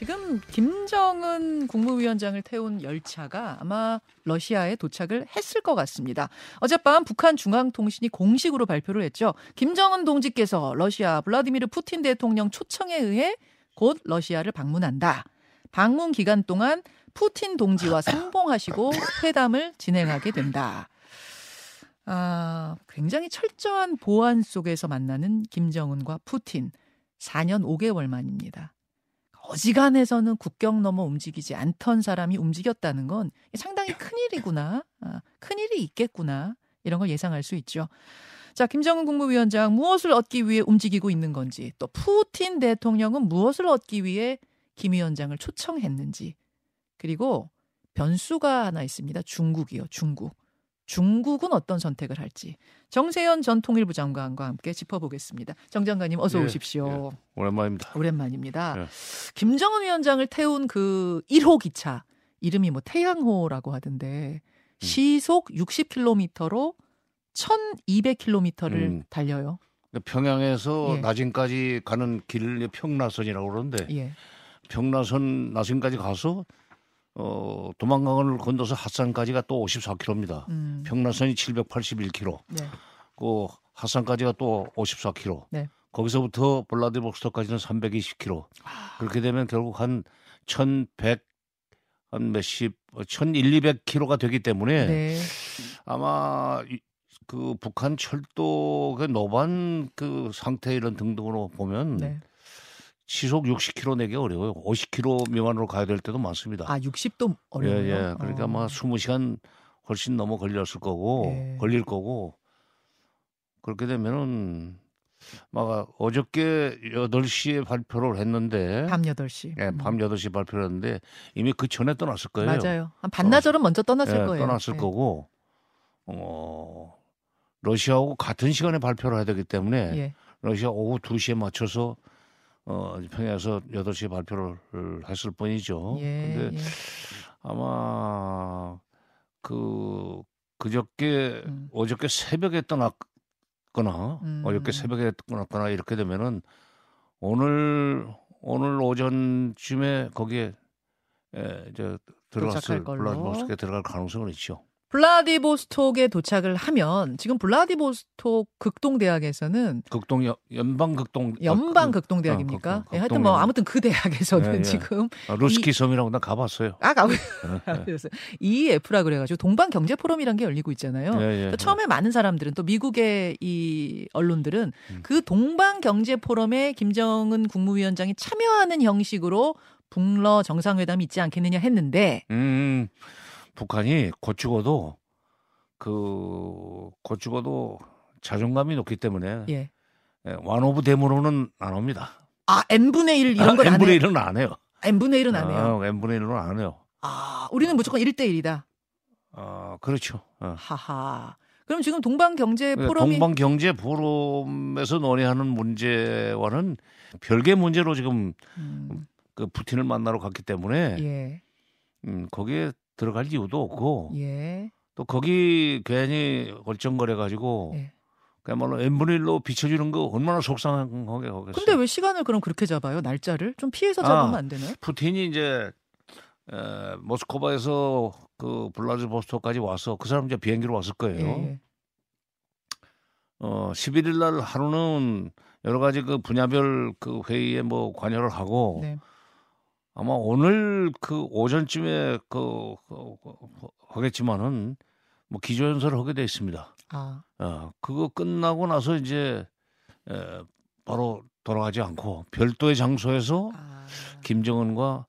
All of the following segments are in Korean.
지금 김정은 국무위원장을 태운 열차가 아마 러시아에 도착을 했을 것 같습니다. 어젯밤 북한 중앙통신이 공식으로 발표를 했죠. 김정은 동지께서 러시아 블라디미르 푸틴 대통령 초청에 의해 곧 러시아를 방문한다. 방문 기간 동안 푸틴 동지와 상봉하시고 회담을 진행하게 된다. 아, 굉장히 철저한 보안 속에서 만나는 김정은과 푸틴. 4년 5개월 만입니다. 어지간해서는 국경 넘어 움직이지 않던 사람이 움직였다는 건 상당히 큰일이구나. 아, 큰일이 있겠구나. 이런 걸 예상할 수 있죠. 자, 김정은 국무위원장 무엇을 얻기 위해 움직이고 있는 건지, 또 푸틴 대통령은 무엇을 얻기 위해 김 위원장을 초청했는지, 그리고 변수가 하나 있습니다. 중국이요, 중국. 중국은 어떤 선택을 할지 정세현 전 통일부 장관과 함께 짚어보겠습니다. 정 장관님 어서 예, 오십시오. 예, 오랜만입니다. 오랜만입니다. 예. 김정은 위원장을 태운 그 1호 기차 이름이 뭐 태양호라고 하던데 음. 시속 60km로 1,200km를 음. 달려요. 평양에서 예. 나진까지 가는 길 평나선이라고 그러는데 예. 평나선 나진까지 가서 어, 도망강을 건너서 핫산까지가 또 54km입니다. 음. 평나선이 781km, 네. 그 핫산까지가 또 54km. 네. 거기서부터 블라디보스토크까지는 320km. 그렇게 되면 결국 한 1,100, 한 몇십, 1,100, 200km가 되기 때문에 네. 아마 이- 그 북한 철도 그 노반 그 상태 이런 등등으로 보면 네. 시속 60km 내기 어려워요. 50km 미만으로 가야 될 때도 많습니다. 아, 60도 어려워요. 예, 예. 그러니까 어. 아마 20시간 훨씬 넘어 걸렸을 거고 예. 걸릴 거고 그렇게 되면은 막 어저께 8시에 발표를 했는데 밤 8시. 예, 밤 8시 발표를 했는데 이미 그 전에 떠났을 거예요. 맞아요. 한 반나절은 먼저 떠났을 예, 거예요. 떠났을 예. 거고 어 러시아하고 같은 시간에 발표를 해야 되기 때문에 예. 러시아 오후 2시에 맞춰서 어 평양에서 8시에 발표를 했을 뿐이죠. 예. 근데 예. 아마 그 그저께 음. 어저께 새벽에 떠났거나 음. 어저께 새벽에 떠났거나 이렇게 되면은 오늘 오늘 오전쯤에 거기에 에, 이제 들어갔을 걸로. 블라디보스토크에 들어갈 가능성은 있죠. 블라디보스톡에 도착을 하면 지금 블라디보스톡 극동 대학에서는 극동 연- 연방 극동 연방 어, 극동 대학입니까? 어, 극동- 예, 하여튼 뭐. 아무튼 그 대학에서는 예, 예. 지금 아, 루스키 섬이라고 나 가봤어요. 아 가고 예, 그래서 EF라 그래가지고 동방 경제 포럼이란 게 열리고 있잖아요. 예, 예, 예. 처음에 많은 사람들은 또 미국의 이 언론들은 음. 그 동방 경제 포럼에 김정은 국무위원장이 참여하는 형식으로 북러 정상회담이 있지 않겠느냐 했는데 음, 북한이 곧 죽어도 그, 곧 죽어도 자존감이 높기 때문에 예. 예, one of them으로는 안 옵니다. 아 n분의 1 이런 걸안 n분의 해요. 1은 안 해요. n분의 1은 안 해요. 어, n분의 1은 안 해요. 아 우리는 무조건 1대 1이다. 어, 그렇죠. 어. 하하. 그럼 지금 동방 경제 그러니까 포럼이 동방 경제 포럼에서 논의하는 문제와는 별개 문제로 지금 음, 그 푸틴을 만나러 갔기 때문에 예. 음, 거기에 들어갈 이유도 없고 예. 또 거기 괜히 얼쩡거려 가지고 예. 그야말로 n분의 1로 비춰주는 거 얼마나 속상하게 하겠어요. 근데 왜 시간을 그럼 그렇게 잡아요? 날짜를 좀 피해서 잡으면 아, 안 되나요? 푸틴이 이제 에, 모스크바에서 그 블라디보스토크까지 와서 그 사람 이제 비행기로 왔을 거예요. 예. 어, 11일 날 하루는 여러 가지 그 분야별 그 회의에 뭐 관여를 하고 네. 아마 오늘 그 오전쯤에 그, 그, 그 하겠지만은 뭐 기조연설을 하게 돼 있습니다. 아, 어, 그거 끝나고 나서 이제 에, 바로 돌아가지 않고 별도의 장소에서 아. 김정은과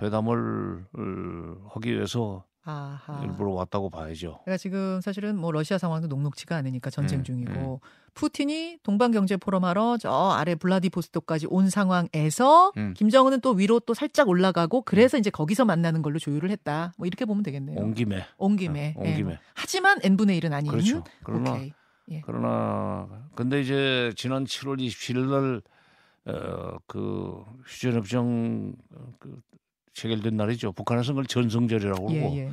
회담을 을, 하기 위해서 아하. 일부러 왔다고 봐야죠. 그러니까 지금 사실은 뭐 러시아 상황도 녹록치가 않으니까 전쟁 음, 중이고 푸틴이 동방 경제 포럼 하러 저 아래 블라디보스토크까지 온 상황에서 음. 김정은은 또 위로 또 살짝 올라가고 그래서 이제 거기서 만나는 걸로 조율을 했다. 뭐 이렇게 보면 되겠네요. 온 김에. 온 김에. 어, 온 예. 김에. 하지만 n분의 1은 아닌. 그렇죠. 그러나 오케이. 예. 그러나 근데 이제 지난 7월 27일 날 어, 그 휴전협정 그 체결된 날이죠. 북한에서 그걸 전승절이라고 예, 그러고 예.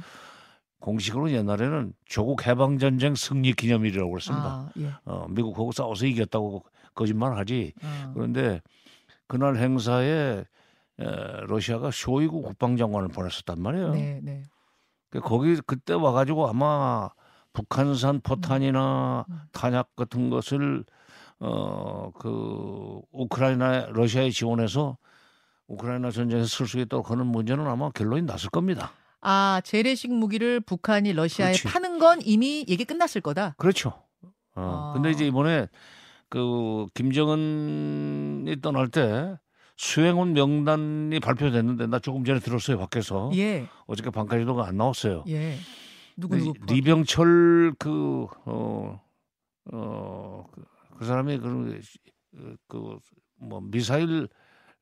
공식으로 옛날에는 조국 해방 전쟁 승리 기념일이라고 그랬습니다. 아, 예. 어, 미국하고 싸워서 이겼다고 거짓말하지. 아. 그런데 그날 행사에 에, 러시아가 쇼이구 국방장관을 보냈었단 말이에요. 네, 네. 그 거기 그때 와가지고 아마 북한산 포탄이나 음. 탄약 같은 것을 어 그 우크라이나 러시아에 지원해서 우크라이나 전쟁에 쓸수 있도록 하는 문제는 아마 결론이 났을 겁니다. 아, 재래식 무기를 북한이 러시아에 그렇지. 파는 건 이미 얘기 끝났을 거다. 그렇죠. 어. 아. 근데 이제 이번에 그 김정은이 떠날 때 수행원 명단이 발표됐는데 나 조금 전에 들었어요 밖에서 예, 어저께 밤까지도 안 나왔어요. 예. 누구 누구? 리병철 그, 어, 어, 그, 그 사람이 그, 그, 뭐, 미사일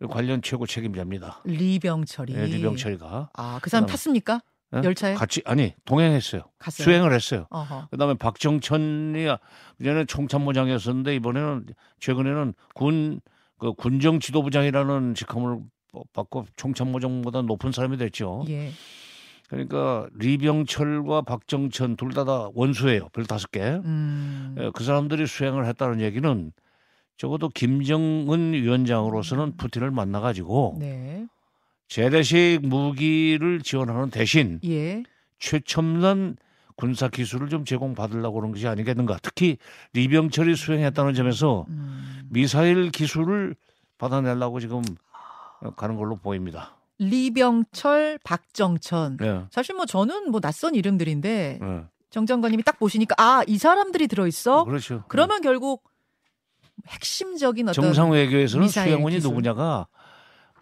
관련 최고 책임자입니다. 리병철이. 예, 리병철이가. 아, 그 사람 그다음에- 탔습니까? 예? 열차에 같이, 아니, 동행했어요. 갔어요. 수행을 했어요. 어허. 그 다음에 박정천이 전에는 총참모장이었었는데 이번에는 최근에는 군, 그 군정 지도부장이라는 직함을 받고 총참모장보다 높은 사람이 됐죠. 예. 그러니까 리병철과 박정천 둘 다 다 원수예요. 별 다섯 개. 음. 예, 그 사람들이 수행을 했다는 얘기는 적어도 김정은 위원장으로서는 푸틴을 만나가지고 네. 재래식 무기를 지원하는 대신 예. 최첨단 군사 기술을 좀 제공받으려고 그런 것이 아니겠는가. 특히 리병철이 수행했다는 점에서 음. 미사일 기술을 받아내려고 지금 가는 걸로 보입니다. 리병철, 박정천. 예. 사실 뭐 저는 뭐 낯선 이름들인데 예. 정 장관님이 딱 보시니까 아 이 사람들이 들어 있어. 그렇죠. 그러면 결국 핵심적인 어떤 정상 외교에서는 수행원이 기술. 누구냐가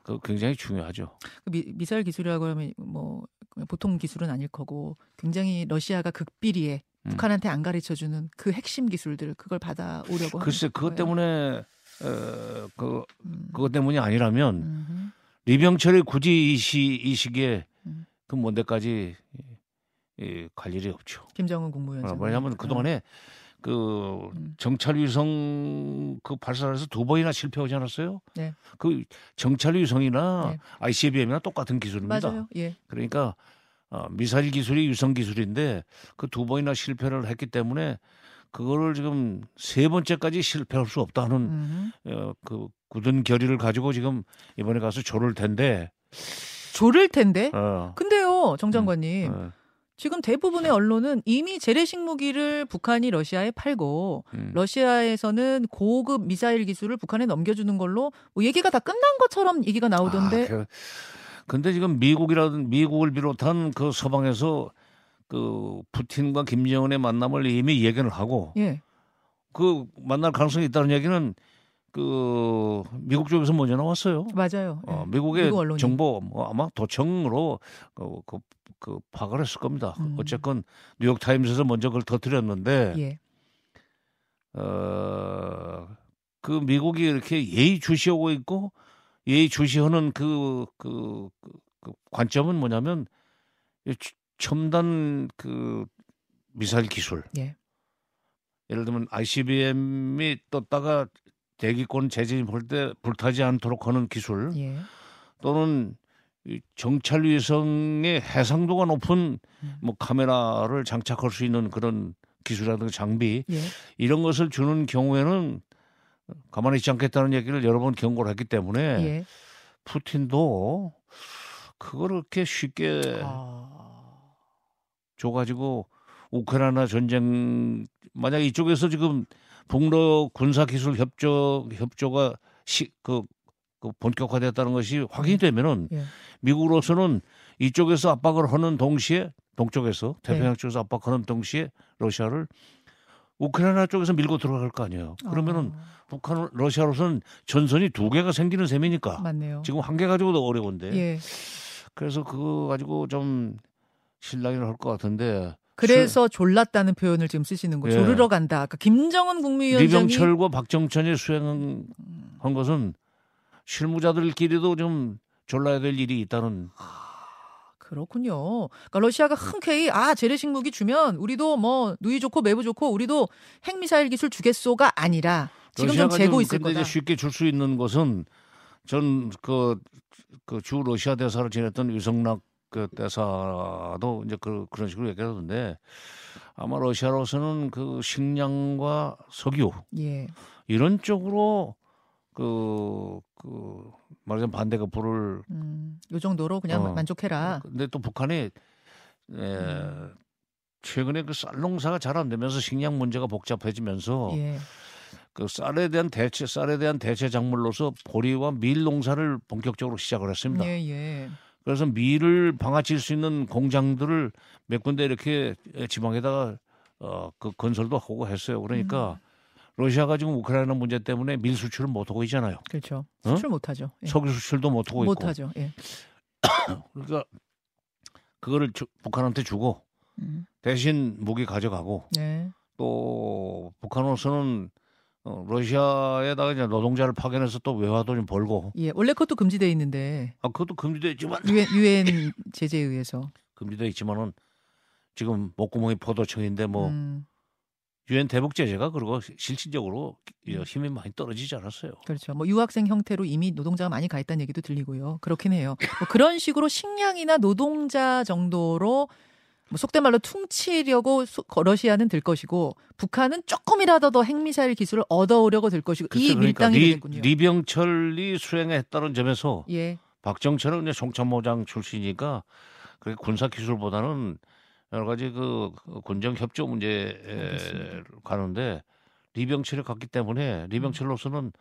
그 굉장히 중요하죠. 그 미, 미사일 기술이라고 하면 뭐 보통 기술은 아닐 거고 굉장히 러시아가 극비리에 음. 북한한테 안 가르쳐 주는 그 핵심 기술들 그걸 받아 오려고 글쎄 하는 그것 거예요. 때문에 어, 그 음. 그것 때문이 아니라면 음흠. 리병철이 굳이 이, 시, 이 시기에 음. 그 먼데까지 이, 갈 일이 없죠. 김정은 국무위원장. 어, 왜냐하면 그 동안에 그 음. 정찰 위성 그 발사해서 두 번이나 실패하지 않았어요? 네. 그 정찰 위성이나 네. ICBM이나 똑같은 기술입니다. 맞아요. 예. 그러니까 어, 미사일 기술이 위성 기술인데 그 두 번이나 실패를 했기 때문에 그거를 지금 세 번째까지 실패할 수 없다는 음흠. 어, 그 굳은 결의를 가지고 지금 이번에 가서 조를 텐데. 조를 텐데. 어, 근데요, 정 장관님. 어, 지금 대부분의 언론은 이미 재래식 무기를 북한이 러시아에 팔고 음. 러시아에서는 고급 미사일 기술을 북한에 넘겨주는 걸로 뭐 얘기가 다 끝난 것처럼 얘기가 나오던데. 아, 그, 근데 지금 미국이라든 미국을 비롯한 그 서방에서 그 푸틴과 김정은의 만남을 이미 예견을 하고 예. 그 만날 가능성이 있다는 얘기는 그 미국 쪽에서 먼저 나왔어요. 맞아요. 어, 예. 미국의 미국. 정보 뭐 아마 도청으로 그, 그, 그 파악을 했을 겁니다. 음. 어쨌건 뉴욕 타임스에서 먼저 그걸 터뜨렸는데 예. 어, 그 미국이 이렇게 예의 주시하고 있고 예의 주시하는 그, 그, 그, 그 관점은 뭐냐면 첨단 그 미사일 기술. 예. 예를 들면 ICBM이 떴다가 대기권 재진입할 때 불타지 않도록 하는 기술 예. 또는 이 정찰 위성의 해상도가 높은 음. 뭐 카메라를 장착할 수 있는 그런 기술이라든가 장비 예. 이런 것을 주는 경우에는 가만히 있지 않겠다는 얘기를 여러 번 경고를 했기 때문에 예. 푸틴도 그거를 이렇게 쉽게 아. 줘가지고 우크라이나 전쟁 만약 이쪽에서 지금 북러 군사 기술 협조 협조가 시, 그, 그 본격화됐다는 것이 확인이 되면은 예. 미국으로서는 이쪽에서 압박을 하는 동시에 동쪽에서 네. 태평양 쪽에서 압박하는 동시에 러시아를 우크라이나 쪽에서 밀고 들어갈 거 아니에요. 그러면은 아, 북한 러시아로서는 전선이 두 개가 생기는 셈이니까 맞네요. 지금 한 개 가지고도 어려운데 예. 그래서 그거 가지고 좀 실랑이를 할 것 같은데 그래서 졸랐다는 표현을 지금 쓰시는 거. 예. 조르러 간다. 그러니까 김정은 국무위원장이 리병철과 박정천이 수행한 것은 실무자들끼리도 좀 졸라야 될 일이 있다는 그렇군요. 그러니까 러시아가 흔쾌히 아 재래식 무기 주면 우리도 뭐 누이 좋고 매부 좋고 우리도 핵미사일 기술 주겠소가 아니라 지금 좀 재고 좀 있을 거다. 쉽게 줄 수 있는 것은 전그그 주 러시아 대사를 지냈던 유성락 그 대사도 이제 그 그런 식으로 얘기하던데 아마 러시아로서는 그 식량과 석유 예. 이런 쪽으로 그, 그, 말하자면 반대가 불을. 음, 요 정도로 그냥 어. 만족해라. 근데 또 북한이, 에, 음. 최근에 그 쌀 농사가 잘 안 되면서 식량 문제가 복잡해지면서 예. 그 쌀에 대한 대체, 쌀에 대한 대체 작물로서 보리와 밀 농사를 본격적으로 시작을 했습니다. 예, 예. 그래서 밀을 방아칠 수 있는 공장들을 몇 군데 이렇게 지방에다가 어, 그 건설도 하고 했어요. 그러니까 음. 러시아가 지금 우크라이나 문제 때문에 밀 수출을 못 하고 있잖아요. 그렇죠. 어? 수출 못 하죠. 예. 석유 수출도 못 하고 있고. 못 하죠. 예. 그러니까 그거를 주- 북한한테 주고 음. 대신 무기 가져가고 네. 또 북한으로서는 어, 러시아에다가 이제 노동자를 파견해서 또 외화도 좀 벌고 예. 원래 그것도 금지돼 있는데 아 그것도 금지돼 있지만 유엔 제재에 의해서. 금지돼 있지만은 지금 목구멍이 포도청인데 뭐 음, 유엔 대북 제재가 그리고 실질적으로 음. 힘이 많이 떨어지지 않았어요. 그렇죠. 뭐 유학생 형태로 이미 노동자가 많이 가 있다는 얘기도 들리고요. 그렇긴 해요. 뭐 그런 식으로 식량이나 노동자 정도로 뭐 속된 말로 퉁치려고 소- 러시아는 들 것이고 북한은 조금이라도 더 핵미사일 기술을 얻어오려고 들 것이고 이 글쎄, 그러니까 밀당이 리, 되겠군요. 리병철이 수행했다는 점에서 예. 박정철은 이제 총참모장 출신이니까 그 군사 기술보다는 여러 가지 그 군정 협조 문제에 알겠습니다. 가는데 리병철이 갔기 때문에 리병철로서는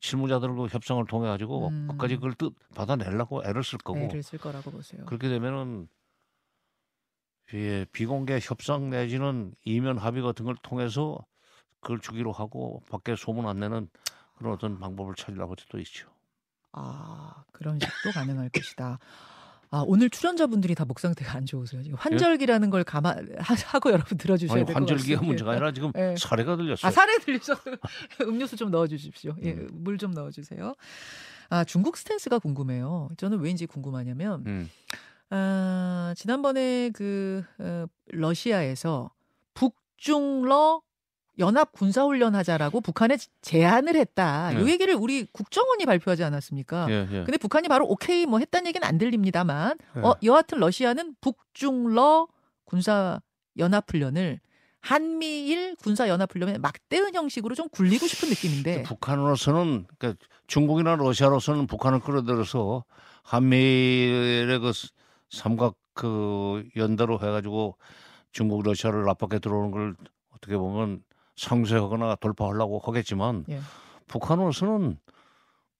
실무자들과 협상을 통해 가지고 음. 끝까지 그걸 뜻 받아내려고 애를 쓸 거고 애를 쓸 거라고 보세요. 그렇게 되면은 예, 비공개 협상 내지는 이면 합의 같은 걸 통해서 그걸 주기로 하고 밖에 소문 안 내는 그런 어떤 방법을 찾으려고 또 있죠. 아, 그런 식도 가능할 것이다. 아, 오늘 출연자분들이 다 목 상태가 안 좋으세요. 지금 환절기라는 걸 감안 하- 하고 여러분 들어주셔야 아니 될것 같습니다. 환절기가 문제가 아니라 지금 예. 사례가 들렸어요. 아, 살에 들리셨어요. 음료수 좀 넣어 주십시오. 예, 음. 물좀 넣어 주세요. 아, 중국 스탠스가 궁금해요. 저는 왜인지 궁금하냐면 음. 아, 지난번에 그 어, 러시아에서 북중러 연합 군사 훈련 하자라고 북한에 제안을 했다. 이 네. 얘기를 우리 국정원이 발표하지 않았습니까? 예, 예. 근데 북한이 바로 오케이 뭐 했다는 얘기는 안 들립니다만 예. 어 여하튼 러시아는 북중러 군사 연합 훈련을 한미일 군사 연합 훈련에 막대은 형식으로 좀 굴리고 싶은 느낌인데 북한으로서는 그러니까 중국이나 러시아로서는 북한을 끌어들여서 한미일의 그 삼각 그 연대로 해가지고 중국 러시아를 압박해 들어오는 걸 어떻게 보면 상쇄하거나 돌파하려고 하겠지만 예. 북한으로서는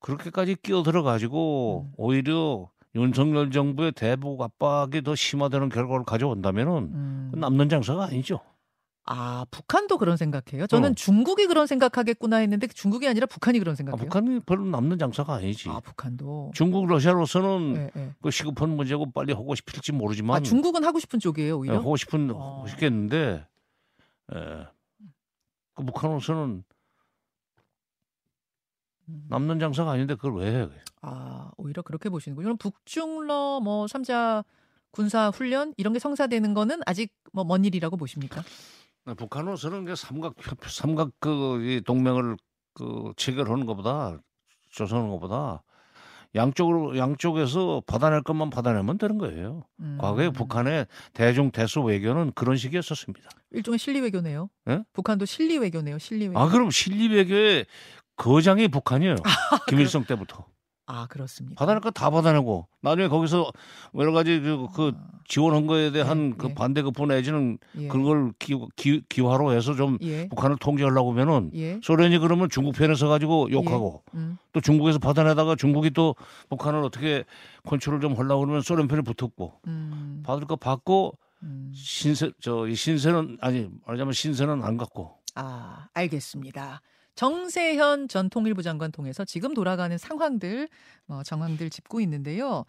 그렇게까지 끼어들어 가지고 음. 오히려 윤석열 정부의 대북 압박이 더 심화되는 결과를 가져온다면은 음. 남는 장사가 아니죠. 아 북한도 그런 생각해요. 저는 어. 중국이 그런 생각하겠구나 했는데 중국이 아니라 북한이 그런 아, 생각해요. 북한이 별로 남는 장사가 아니지. 아 북한도. 중국 러시아로서는 예, 예. 그 시급한 문제고 빨리 하고 싶을지 모르지만 아 중국은 하고 싶은 쪽이에요 예, 오히려. 하고 싶은 어. 하고 싶겠는데 예. 그 북한으로서는 음. 남는 장사가 아닌데 그걸 왜 해? 아 오히려 그렇게 보시는군요. 그럼 북중러 뭐 삼자 군사 훈련 이런 게 성사되는 거는 아직 뭐 먼 일이라고 보십니까? 북한으로서는 그 삼각 협- 삼각 그이 동맹을 그 체결하는 것보다 조성하는 것보다 양쪽으로 양쪽에서 받아낼 것만 받아내면 되는 거예요. 음. 과거에 북한의 대중 대수 외교는 그런 식이었었습니다. 일종의 실리 외교네요. 예? 북한도 실리 외교네요. 실리 외교. 아 그럼 실리 외교의 거장이 북한이에요. 김일성 때부터 아 그렇습니다. 받아낼 거 다 받아내고 나중에 거기서 여러 가지 그, 그 아, 지원한 거에 대한 네, 그 예. 반대 급부 내지는 예. 그걸 기, 기, 기화로 해서 좀 예. 북한을 통제하려고 하면은 예. 소련이 그러면 중국 편에 서 가지고 욕하고 음. 또 중국에서 받아내다가 중국이 또 북한을 어떻게 컨트롤 좀 하려고 그러면 소련 편에 붙었고 음. 받을 거 받고 음. 신세 저이 신세는 아니 말하자면 신세는 안 갖고 아, 알겠습니다. 정세현 전 통일부 장관 통해서 지금 돌아가는 상황들, 뭐 정황들 짚고 있는데요.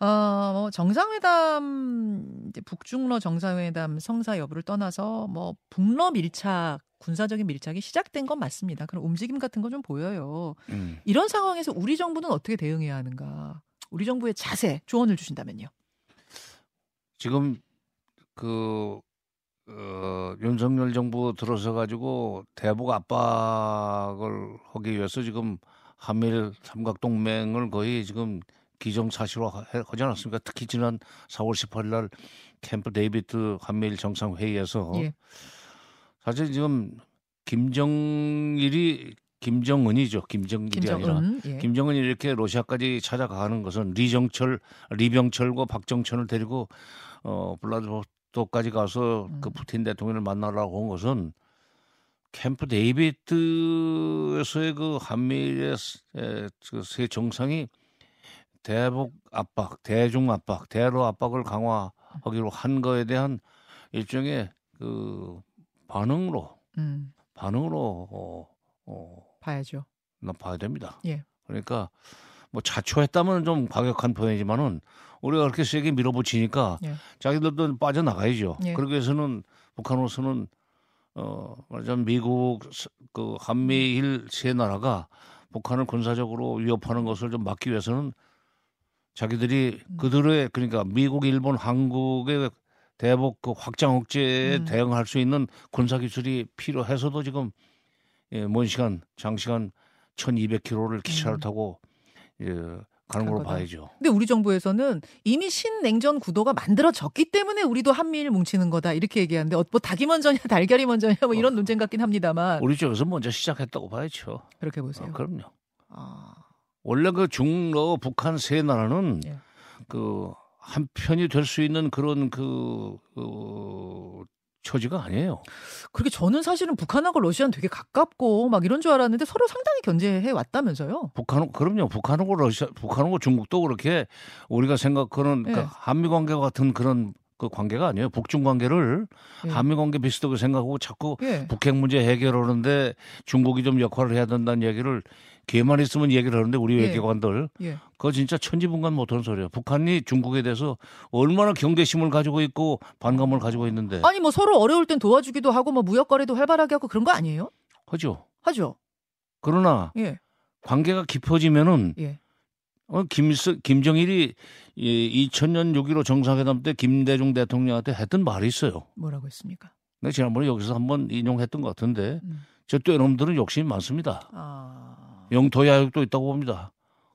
어, 뭐 정상회담 이제 북중러 정상회담 성사 여부를 떠나서 뭐 북러 밀착 군사적인 밀착이 시작된 건 맞습니다. 그런 움직임 같은 거 좀 보여요. 음. 이런 상황에서 우리 정부는 어떻게 대응해야 하는가? 우리 정부의 자세 조언을 주신다면요. 지금 그 어, 윤석열 정부 들어서 가지고 대북 압박을 하기 위해서 지금 한미일 삼각 동맹을 거의 지금 기정사실화 하- 하지 않았습니까? 특히 지난 4월 18일 날 캠프 데이비드 한미일 정상 회의에서 예. 사실 지금 김정일이 김정은이죠. 김정일이 아니라 김정은. 예. 김정은이 이렇게 러시아까지 찾아가는 것은 리정철, 리병철과 박정천을 데리고 어 블라디보스토크 까지 가서 음. 그 푸틴 대통령을 만나려고 온 것은 캠프 데이비드에서의 그 한미일의 에, 그세 정상이 대북 압박, 대중 압박, 대로 압박을 강화하기로 한 거에 대한 일종의 그 반응으로 음, 반응으로 어, 어, 봐야죠. 나 봐야 됩니다. 예. 그러니까 뭐 자초했다면 좀 과격한 표현이지만은 우리가 그렇게 세게 밀어붙이니까 예. 자기들도 빠져나가야죠. 예. 그러기 위해서는 북한으로서는 어 말하자면 미국 스- 그 한미일 세 나라가 북한을 군사적으로 위협하는 것을 좀 막기 위해서는 자기들이 음. 그들의 그러니까 미국, 일본, 한국의 대북 그 확장 억제에 음. 대응할 수 있는 군사 기술이 필요해서도 지금 예, 먼 시간, 장시간 1200km를 기차를 음. 타고 예, 가는 간 걸로. 봐야죠. 근데 우리 정부에서는 이미 신냉전 구도가 만들어졌기 때문에 우리도 한미일 뭉치는 거다 이렇게 얘기하는데 어, 뭐 닭이 먼저냐 달걀이 먼저냐 뭐 이런 논쟁 같긴 합니다만 우리 쪽에서 먼저 시작했다고 봐야죠. 그렇게 아, 보세요. 그럼요. 아, 원래 그 중러 북한 세 나라는 예. 그 한편이 될 수 있는 그런 그, 그 처지가 아니에요. 그렇게 저는 사실은 북한하고 러시아는 되게 가깝고 막 이런 줄 알았는데 서로 상당히 견제해 왔다면서요. 북한 그럼요. 북한하고 러시아, 북한하고 중국도 그렇게 우리가 생각하는 그 예. 한미 관계 같은 그런 그 관계가 아니에요. 북중 관계를 예. 한미 관계 비슷하게 생각하고 자꾸 예. 북핵 문제 해결하는데 중국이 좀 역할을 해야 된다는 얘기를 기회만 있으면 얘기를 하는데 우리 예. 외교관들 예. 그거 진짜 천지분간 못하는 소리예요. 북한이 중국에 대해서 얼마나 경계심을 가지고 있고 반감을 가지고 있는데 아니 뭐 서로 어려울 땐 도와주기도 하고 뭐 무역 거래도 활발하게 하고 그런 거 아니에요? 하죠. 하죠. 그러나 예. 관계가 깊어지면은 예. 어, 김스, 김정일이 이 2000년 6.15 정상회담 때 김대중 대통령한테 했던 말이 있어요. 뭐라고 했습니까? 내가 지난번에 여기서 한번 인용했던 것 같은데 음. 저 떼놈들은 욕심이 많습니다. 아. 영토 야욕도 있다고 봅니다.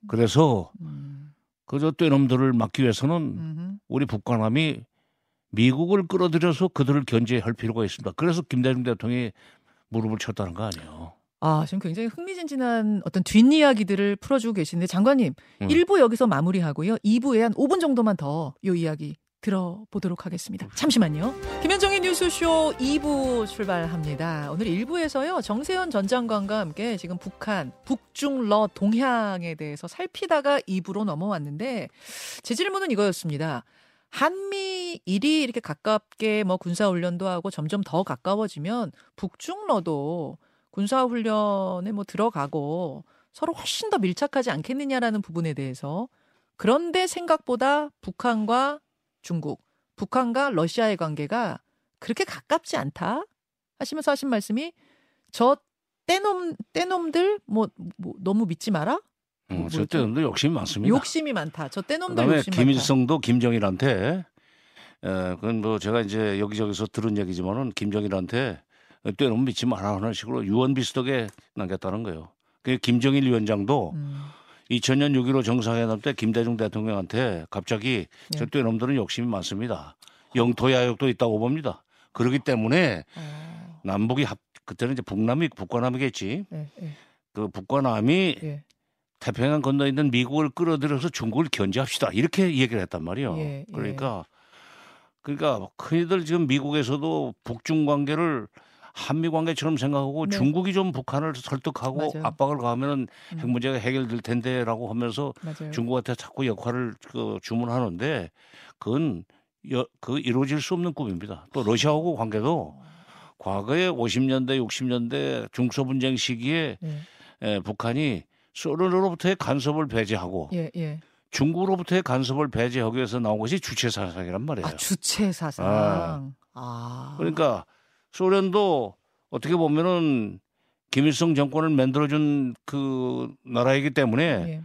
그래서 음. 그저 떼놈들을 막기 위해서는 음흠. 우리 북한함이 미국을 끌어들여서 그들을 견제할 필요가 있습니다. 그래서 김대중 대통령이 무릎을 쳤다는 거 아니에요. 아, 지금 굉장히 흥미진진한 어떤 뒷이야기들을 풀어주고 계신데 장관님 음. 1부 여기서 마무리하고요. 2부에 한 5분 정도만 더이 이야기 들어보도록 하겠습니다. 잠시만요. 김현정의 뉴스쇼 2부 출발합니다. 오늘 1부에서요. 정세현 전 장관과 함께 지금 북한, 북중 러 동향에 대해서 살피다가 2부로 넘어왔는데 제 질문은 이거였습니다. 한미일이 이렇게 가깝게 뭐 군사훈련도 하고 점점 더 가까워지면 북중러도 군사훈련에 뭐 들어가고 서로 훨씬 더 밀착하지 않겠느냐라는 부분에 대해서 그런데 생각보다 북한과 중국, 북한과 러시아의 관계가 그렇게 가깝지 않다 하시면서 하신 말씀이 저 떼놈 떼놈들 뭐, 뭐 너무 믿지 마라 음, 뭐 저? 떼놈들 욕심이 많습니다. 욕심이 많다 저 떼놈들 그다음에 욕심 김일성도 김정일한테 에, 그건 뭐 제가 이제 여기저기서 들은 얘기지만은 김정일한테 떼놈 믿지 마라 하는 식으로 유언 비슷하게 남겼다는 거예요. 그 김정일 위원장도 많다. 음, 2000년 6.15 정상회담 때 김대중 대통령한테 갑자기 저 예. 떼놈들은 욕심이 많습니다. 영토 야욕도 있다고 봅니다. 그렇기 때문에 어, 남북이 합 그때는 이제 북남이 북과남이겠지. 예, 예, 그 북과남이 예, 태평양 건너 있는 미국을 끌어들여서 중국을 견제합시다. 이렇게 얘기를 했단 말이에요. 예, 예. 그러니까 그러니까 흔히들 지금 미국에서도 북중 관계를 한미 관계처럼 생각하고 네. 중국이 좀 북한을 설득하고 맞아요. 압박을 가하면은 음. 핵 문제가 해결될 텐데라고 하면서 맞아요. 중국한테 자꾸 역할을 그 주문하는데 그건 여, 그 이루어질 수 없는 꿈입니다. 또 러시아하고 관계도 과거에 50년대, 60년대 중소 분쟁 시기에 예, 에, 북한이 소련으로부터의 간섭을 배제하고 예, 예. 중국으로부터의 간섭을 배제하기 위해서 나온 것이 주체 사상이란 말이에요. 아 주체 사상. 아. 아. 그러니까 소련도 어떻게 보면은 김일성 정권을 만들어준 그 나라이기 때문에 예.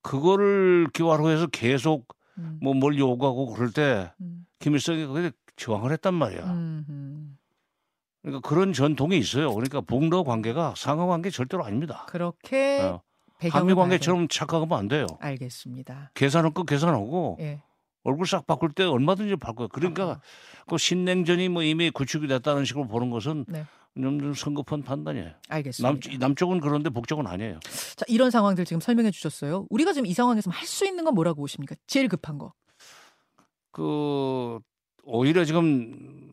그거를 기화로 해서 계속 음, 뭐뭘 요구하고 그럴 때 음, 김일성이 거기에 저항을 했단 말이야. 음, 음. 그러니까 그런 전통이 있어요. 그러니까 북러 관계가 상하 관계 절대로 아닙니다. 그렇게 어, 한미 관계처럼 착각하면 안 돼요. 알겠습니다. 계산할 거 계산하고 예. 얼굴 싹 바꿀 때 얼마든지 바꿔요. 그러니까 아하. 그 신냉전이 뭐 이미 구축이 됐다는 식으로 보는 것은 네. 좀 성급한 판단이에요. 알겠습니다. 남, 남쪽은 그런데 북쪽은 아니에요. 자, 이런 상황들 지금 설명해 주셨어요. 우리가 지금 이 상황에서 할 수 있는 건 뭐라고 보십니까? 제일 급한 거. 그 오히려 지금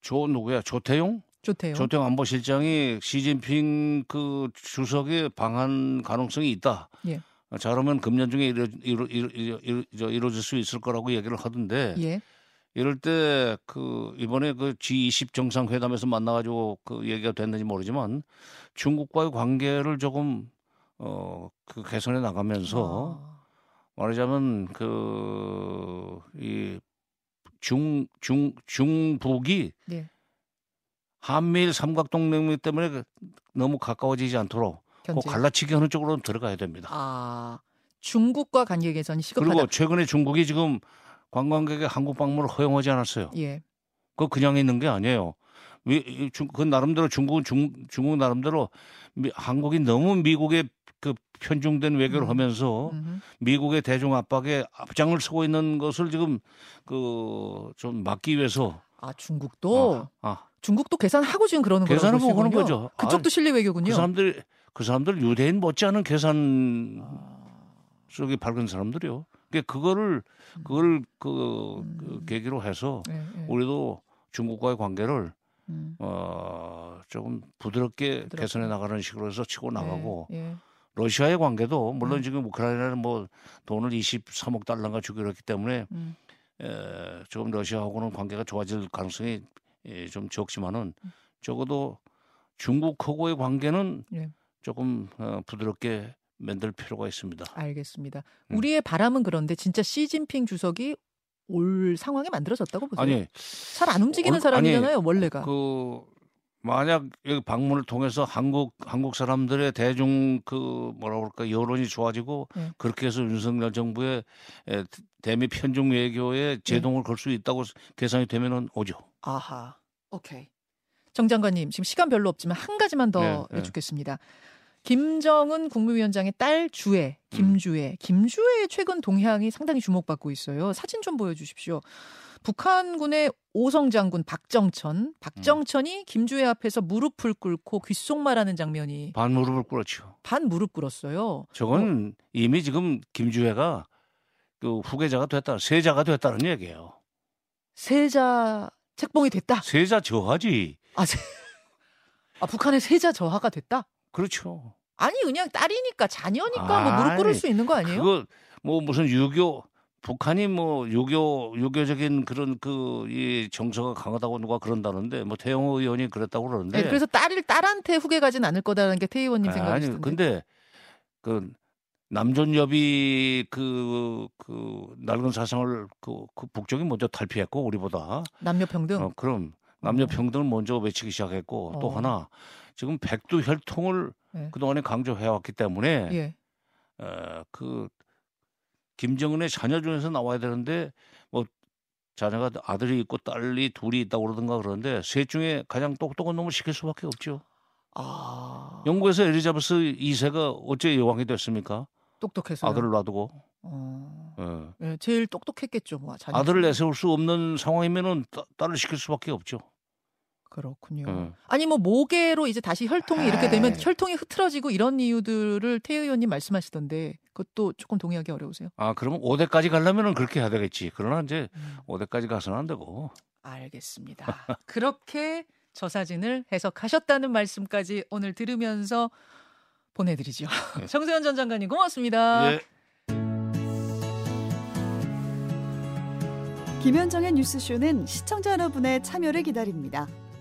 조 누구야 조태용 조태용. 조태용 안보실장이 시진핑 그 주석의 방한 가능성이 있다. 예. 자 그러면 금년 중에 이루, 이루, 이루, 이루, 이루, 이루어질 수 있을 거라고 얘기를 하던데 예. 이럴 때 그 이번에 그 G20 정상회담에서 만나가지고 그 얘기가 됐는지 모르지만 중국과의 관계를 조금 어그 개선해 나가면서 아, 말하자면 그이 중 중 중북이 예. 한미일 삼각동맹 때문에 그 너무 가까워지지 않도록 그 견제. 갈라치기 하는 쪽으로 들어가야 됩니다. 아, 중국과 관계 개선이 시급하다. 그리고 최근에 중국이 지금 관광객의 한국 방문을 허용하지 않았어요. 예. 그거 그냥 있는 게 아니에요. 미, 이 중, 그 나름대로 중국은 중, 중국 나름대로 미, 한국이 너무 미국의 그 편중된 외교를 음. 하면서 음흠. 미국의 대중 압박에 앞장을 서고 있는 것을 지금 그 좀 막기 위해서 아, 중국도 아, 아, 중국도 계산하고 지금 그러는 거라고 계산하고 보시군요. 거죠. 그쪽도 실리 외교군요. 그 사람들 그 사람들 유대인 못지않은 계산 아, 속에 밝은 사람들이요. 그러니까 그거를 그걸 그, 그 음. 계기로 해서 예, 예. 우리도 중국과의 관계를 음. 어, 조금 부드럽게 부드럽게. 개선해 나가는 식으로 해서 치고 나가고 예, 예. 러시아의 관계도 물론 음. 지금 우크라이나는 뭐 돈을 23억 달러가 주기로 했기 때문에 음. 에, 조금 러시아하고는 관계가 좋아질 가능성이 예, 좀 적지만은 적어도 중국하고의 관계는 예. 조금 어, 부드럽게 만들 필요가 있습니다. 알겠습니다. 음. 우리의 바람은 그런데 진짜 시진핑 주석이 올 상황에 만들어졌다고 보세요. 아니 잘 안 움직이는 얼- 사람이잖아요, 원래가. 그 만약 여기 방문을 통해서 한국 한국 사람들의 대중 그 뭐라 그럴까 여론이 좋아지고 네. 그렇게 해서 윤석열 정부의 에, 대미 편중 외교에 제동을 걸수 있다고 계산이 되면은 오죠. 아하. 오케이. 정 장관님, 지금 시간 별로 없지만 한 가지만 더 네, 네. 여쭙겠습니다. 김정은 국무위원장의 딸 주애, 음. 김주애. 김주애의 최근 동향이 상당히 주목받고 있어요. 사진 좀 보여주십시오. 북한군의 오성 장군 박정천, 박정천이 김주애 앞에서 무릎을 꿇고 귓속말하는 장면이 반 무릎을 꿇었죠. 반 무릎 꿇었어요. 저건 이미 지금 김주애가 그 후계자가 됐다, 세자가 됐다는 얘기예요. 세자 책봉이 됐다. 세자 저하지. 아, 세... 아 북한의 세자 저하가 됐다. 그렇죠. 아니 그냥 딸이니까 자녀니까 뭐 무릎 꿇을 아이, 수 있는 거 아니에요? 그거 뭐 무슨 유교 북한이 뭐 유교 유교적인 그런 그 이 정서가 강하다고 누가 그런다는데 뭐 태영호 의원이 그랬다고 그러는데 네, 그래서 딸을 딸한테 후계 가진 않을 거다라는 게태 의원님 아니 생각이시던데. 근데 그 남존여비 그, 그 낡은 사상을 그, 그 북쪽이 먼저 탈피했고 우리보다 남녀 평등. 어, 그럼 남녀 평등을 먼저 외치기 시작했고 또 어. 하나 지금 백두 혈통을 네. 그동안에 강조해 왔기 때문에 예. 어, 그 김정은의 자녀 중에서 나와야 되는데 뭐 자녀가 아들이 있고 딸이 둘이 있다고 그러던가 그러는데 셋 중에 가장 똑똑한 놈을 시킬 수밖에 없죠. 아. 영국에서 엘리자베스 2세가 어째 여왕이 됐습니까? 똑똑해서. 아들을 놔두고 어. 예. 예, 제일 똑똑했겠죠, 뭐. 자녀 아들을. 내세울 수 없는 상황이면은 따- 딸을 시킬 수밖에 없죠. 그렇군요. 예. 아니 뭐 모계로 이제 다시 혈통이 이렇게 되면 에이. 혈통이 흐트러지고 이런 이유들을 태 의원님 말씀하시던데 그것도 조금 동의하기 어려우세요? 아 그러면 5대까지 가려면은 그렇게 해야 되겠지. 그러나 이제 음. 5대까지 가서는 안 되고 알겠습니다. 그렇게 저 사진을 해석하셨다는 말씀까지 오늘 들으면서 보내드리죠. 네. 정세현 전 장관님 고맙습니다. 예. 김현정의 뉴스쇼는 시청자 여러분의 참여를 기다립니다.